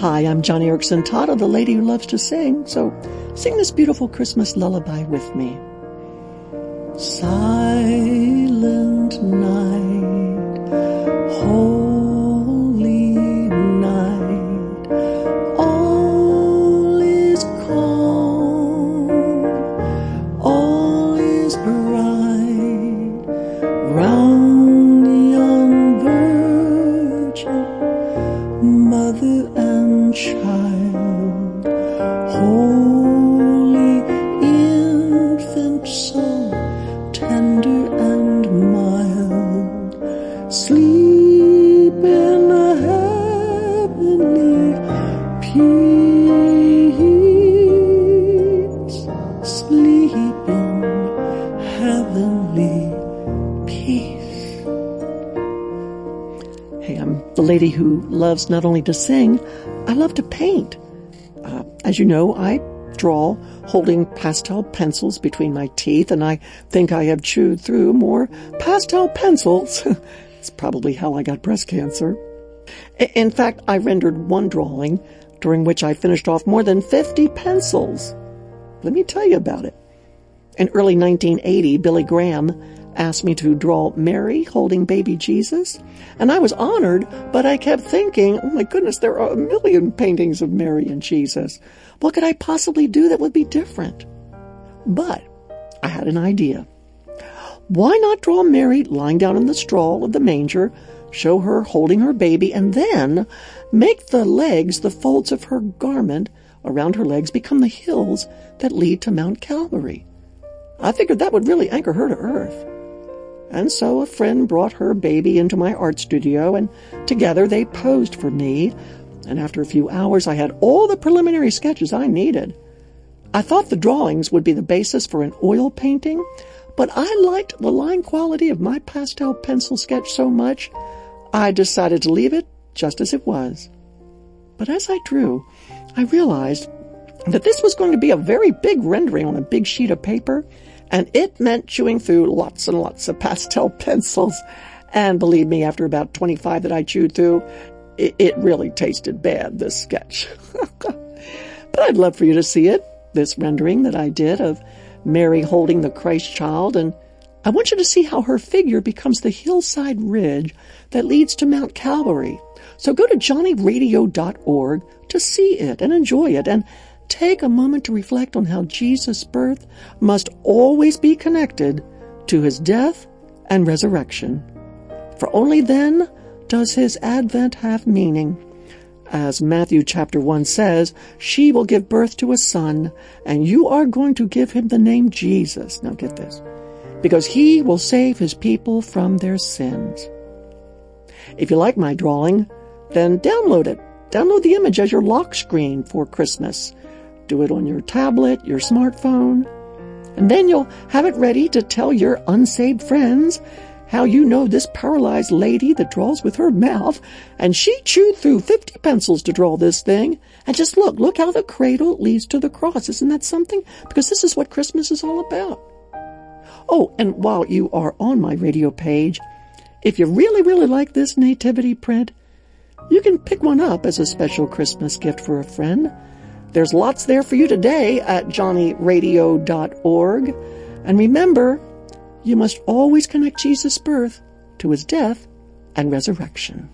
Hi, I'm Joni Eareckson Tada, the lady who loves to sing. So sing this beautiful Christmas lullaby with me. Silent night, holy night, all is calm, all is bright, round young virgin, mother child, holy infant so tender and mild, sleep in heavenly peace, sleep in heavenly peace. Hey, I'm the lady who loves not only to sing, I love to paint. Uh, as you know, I draw holding pastel pencils between my teeth, and I think I have chewed through more pastel pencils. it's probably how I got breast cancer. In fact, I rendered one drawing during which I finished off more than 50 pencils. Let me tell you about it. In early 1980, Billy Graham asked me to draw Mary holding baby Jesus, and I was honored, but I kept thinking, oh my goodness, there are a million paintings of Mary and Jesus. What could I possibly do that would be different? But I had an idea. Why not draw Mary lying down in the straw of the manger, show her holding her baby, and then make the legs the folds of her garment around her legs become the hills that lead to Mount Calvary? I figured that would really anchor her to earth. And so a friend brought her baby into my art studio and together they posed for me. And after a few hours, I had all the preliminary sketches I needed. I thought the drawings would be the basis for an oil painting, but I liked the line quality of my pastel pencil sketch so much, I decided to leave it just as it was. But as I drew, I realized that this was going to be a very big rendering on a big sheet of paper, and it meant chewing through lots and lots of pastel pencils. And believe me, after about 25 that I chewed through, it, it really tasted bad, this sketch. but I'd love for you to see it, this rendering that I did of Mary holding the Christ child, and I want you to see how her figure becomes the hillside ridge that leads to Mount Calvary. So go to johnnyradio.org to see it and enjoy it and take a moment to reflect on how Jesus' birth must always be connected to his death and resurrection. For only then does his advent have meaning. As Matthew chapter 1 says, she will give birth to a son, and you are going to give him the name Jesus. Now get this. Because he will save his people from their sins. If you like my drawing, then download it. Download the image as your lock screen for Christmas. Do it on your tablet, your smartphone, and then you'll have it ready to tell your unsaved friends how you know this paralyzed lady that draws with her mouth, and she chewed through 50 pencils to draw this thing. And just look, look how the cradle leads to the cross. Isn't that something? Because this is what Christmas is all about. Oh, and while you are on my radio page, if you really, really like this nativity print, you can pick one up as a special Christmas gift for a friend. There's lots there for you today at johnnyradio.org. And remember, you must always connect Jesus' birth to his death and resurrection.